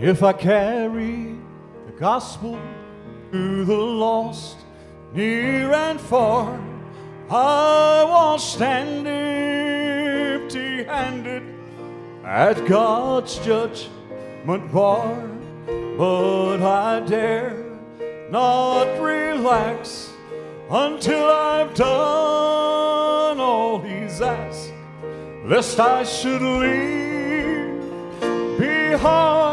If I carry the gospel to the lost, near and far, I won't stand empty handed at God's judgment bar. But I dare not relax until I've done all He's asked, lest I should leave behind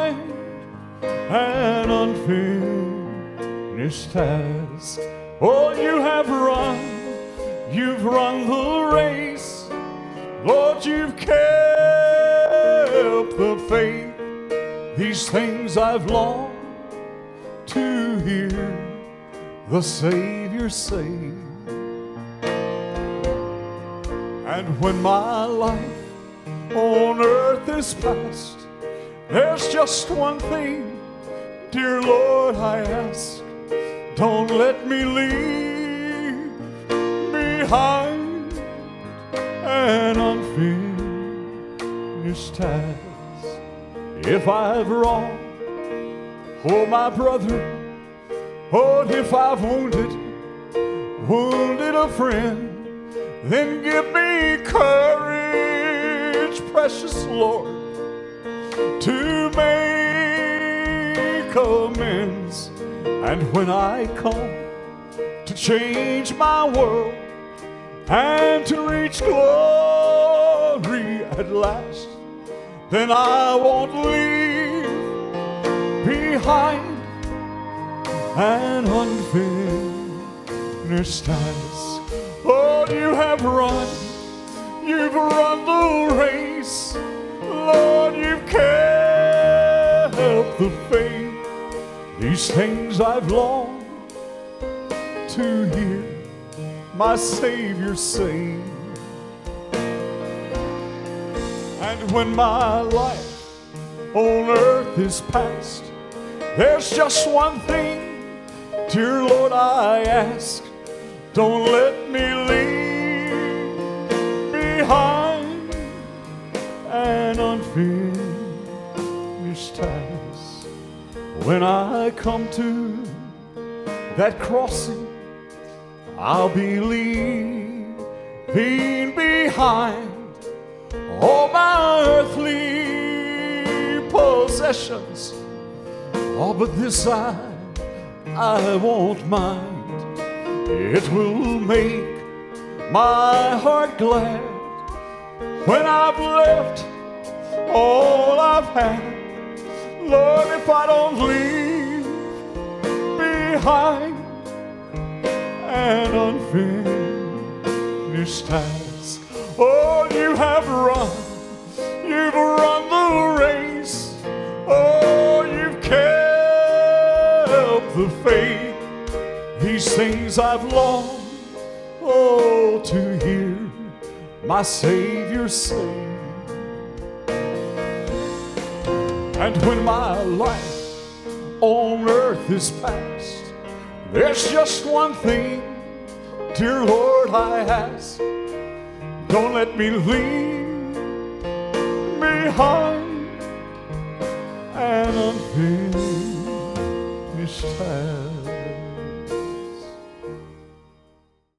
unfinished task. Oh, you have run, you've run the race. Lord, you've kept the faith. These things I've longed to hear the Savior say. And when my life on earth is past, there's just one thing, dear Lord, I ask. Don't let me leave behind an unfinished task. If I've wronged, oh my brother, oh if I've wounded, wounded a friend, then give me courage, precious Lord, to make amends. And when I come to change my world and to reach glory at last, then I won't leave behind an unfinished task. Oh, you have run, you've run the race. Lord, you've kept the. These things I've longed to hear my Savior sing. And when my life on earth is past, there's just one thing, dear Lord, I ask. Don't let me leave behind an unfinished task. When I come to that crossing, I'll be leaving behind all my earthly possessions. Oh, but this I, I won't mind. It will make my heart glad when I've left all I've had. Lord, if I don't leave behind an unfinished task. Oh, you have run, you've run the race. Oh, you've kept the faith. These things I've longed, oh, to hear my Savior say. And when my life on earth is past, there's just one thing, dear Lord, I ask. Don't let me leave behind an unfinished task.